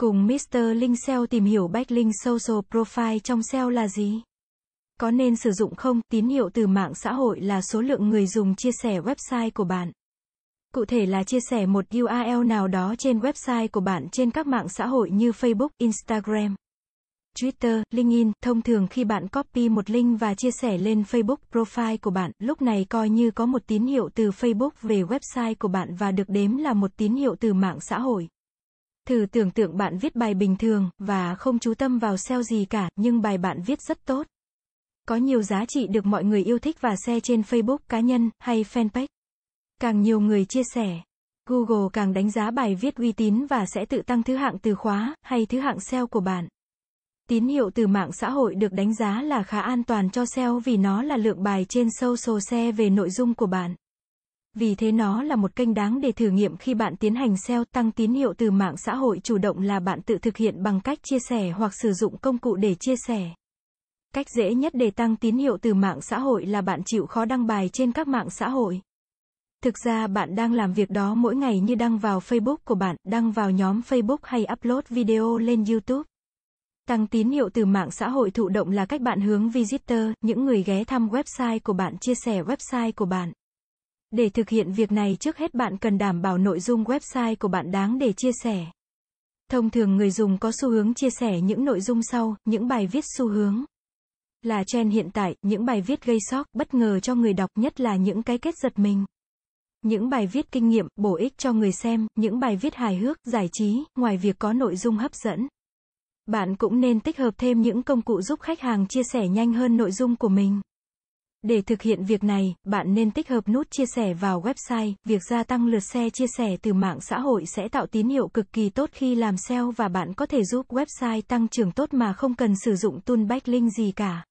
Cùng Mr. Linh SEO tìm hiểu Backlink Social Profile trong SEO là gì? Có nên sử dụng không? Tín hiệu từ mạng xã hội là số lượng người dùng chia sẻ website của bạn. Cụ thể là chia sẻ một URL nào đó trên website của bạn trên các mạng xã hội như Facebook, Instagram, Twitter, LinkedIn. Thông thường khi bạn copy một link và chia sẻ lên Facebook profile của bạn, lúc này coi như có một tín hiệu từ Facebook về website của bạn và được đếm là một tín hiệu từ mạng xã hội. Thử tưởng tượng bạn viết bài bình thường, và không chú tâm vào SEO gì cả, nhưng bài bạn viết rất tốt. Có nhiều giá trị được mọi người yêu thích và share trên Facebook cá nhân, hay fanpage. Càng nhiều người chia sẻ, Google càng đánh giá bài viết uy tín và sẽ tự tăng thứ hạng từ khóa, hay thứ hạng SEO của bạn. Tín hiệu từ mạng xã hội được đánh giá là khá an toàn cho SEO vì nó là lượng bài trên social share về nội dung của bạn. Vì thế nó là một kênh đáng để thử nghiệm khi bạn tiến hành SEO tăng tín hiệu từ mạng xã hội chủ động là bạn tự thực hiện bằng cách chia sẻ hoặc sử dụng công cụ để chia sẻ. Cách dễ nhất để tăng tín hiệu từ mạng xã hội là bạn chịu khó đăng bài trên các mạng xã hội. Thực ra bạn đang làm việc đó mỗi ngày như đăng vào Facebook của bạn, đăng vào nhóm Facebook hay upload video lên YouTube. Tăng tín hiệu từ mạng xã hội thụ động là cách bạn hướng visitor, những người ghé thăm website của bạn chia sẻ website của bạn. Để thực hiện việc này trước hết bạn cần đảm bảo nội dung website của bạn đáng để chia sẻ. Thông thường người dùng có xu hướng chia sẻ những nội dung sau, những bài viết xu hướng. Là trend hiện tại, những bài viết gây sốc, bất ngờ cho người đọc nhất là những cái kết giật mình. Những bài viết kinh nghiệm, bổ ích cho người xem, những bài viết hài hước, giải trí, ngoài việc có nội dung hấp dẫn. Bạn cũng nên tích hợp thêm những công cụ giúp khách hàng chia sẻ nhanh hơn nội dung của mình. Để thực hiện việc này, bạn nên tích hợp nút chia sẻ vào website, việc gia tăng lượt xe chia sẻ từ mạng xã hội sẽ tạo tín hiệu cực kỳ tốt khi làm SEO và bạn có thể giúp website tăng trưởng tốt mà không cần sử dụng tool backlink gì cả.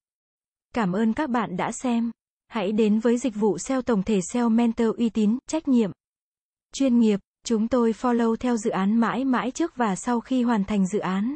Cảm ơn các bạn đã xem. Hãy đến với dịch vụ SEO tổng thể SEO Mentor uy tín, trách nhiệm, chuyên nghiệp. Chúng tôi follow theo dự án mãi mãi trước và sau khi hoàn thành dự án.